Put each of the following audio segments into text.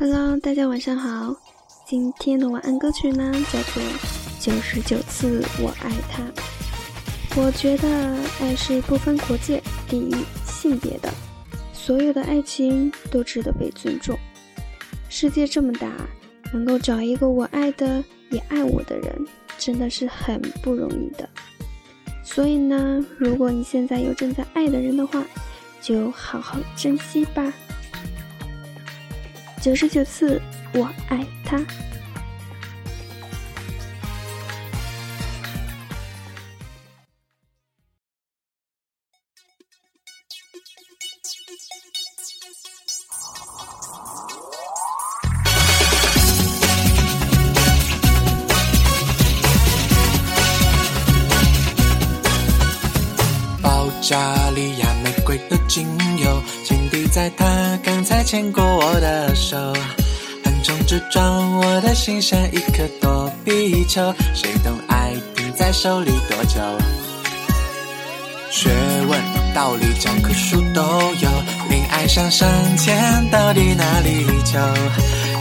Hello，大家晚上好。今天的晚安歌曲呢，叫做《九十九次我爱他》。我觉得爱是不分国界、地域、性别的，所有的爱情都值得被尊重。世界这么大，能够找一个我爱的也爱我的人，真的是很不容易的。所以呢，如果你现在有正在爱的人的话，就好好珍惜吧。九十九次，我爱他。保加利亚玫瑰的精油，在他刚才牵过我的手，横冲直撞，我的心像一颗躲避球，谁懂爱停在手里多久？学问道理教科书都有，恋爱上上签到底哪里求？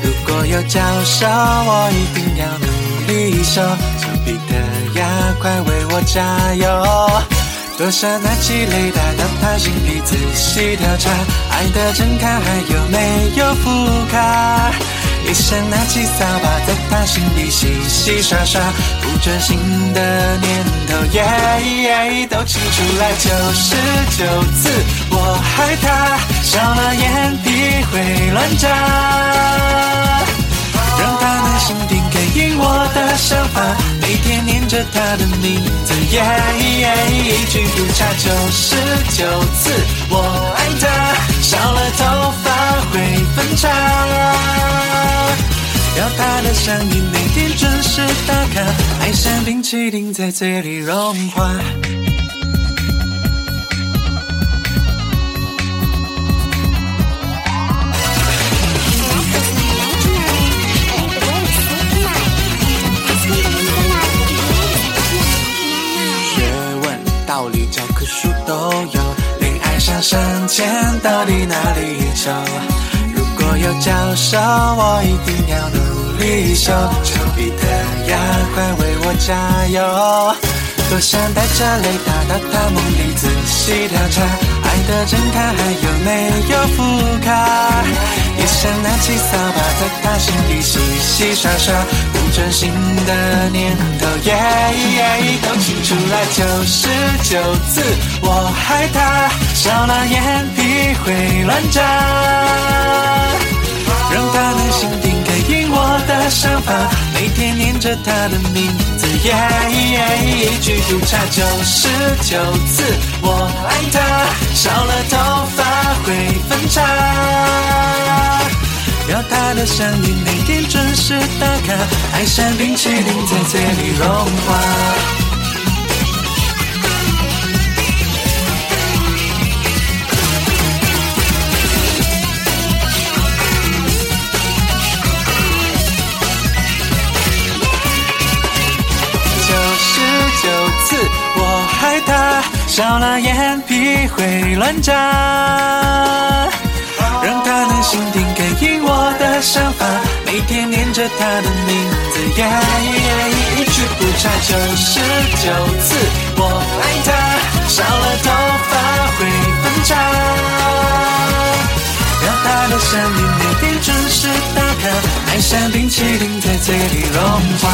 如果有教授，我一定要努力修，丘比特呀，快为我加油！多少拿起雷达到他心底仔细调查，爱的真卡还有没有副卡？一生拿起扫把在他心底洗洗刷刷，不专心的念头耶都清出来。九十九次我害他，少了眼皮会乱眨，让他能心定感应我的想法，每天念着他的名字耶一句不差。九十九次我爱他，少了头发会分叉。要他的声音每天准时打卡，爱像冰淇淋在嘴里融化。教科书都有，恋爱上上签到底哪里求？如果有教授，我一定要努力修。丘比特呀，快为我加油！多想带着雷达到他梦里仔细调查，的真卡还有没有副卡？也想拿起扫把在他心底洗洗刷刷，不专心的念头耶都清出来。九十九次我害他，少了眼皮会乱眨，让他能心定感应我的想法，每天念着他的名字耶一句不差。九十九次我爱，少了头发会分叉。要他的声音每天准时打卡，爱像冰淇淋在嘴里融化。少了眼皮会乱眨。让他能心定感应我的想法，每天念着他的名字耶一句不差。九十九次我爱他，少了头发会分叉。要他的声音每天准时打卡，爱像冰淇淋在嘴里融化。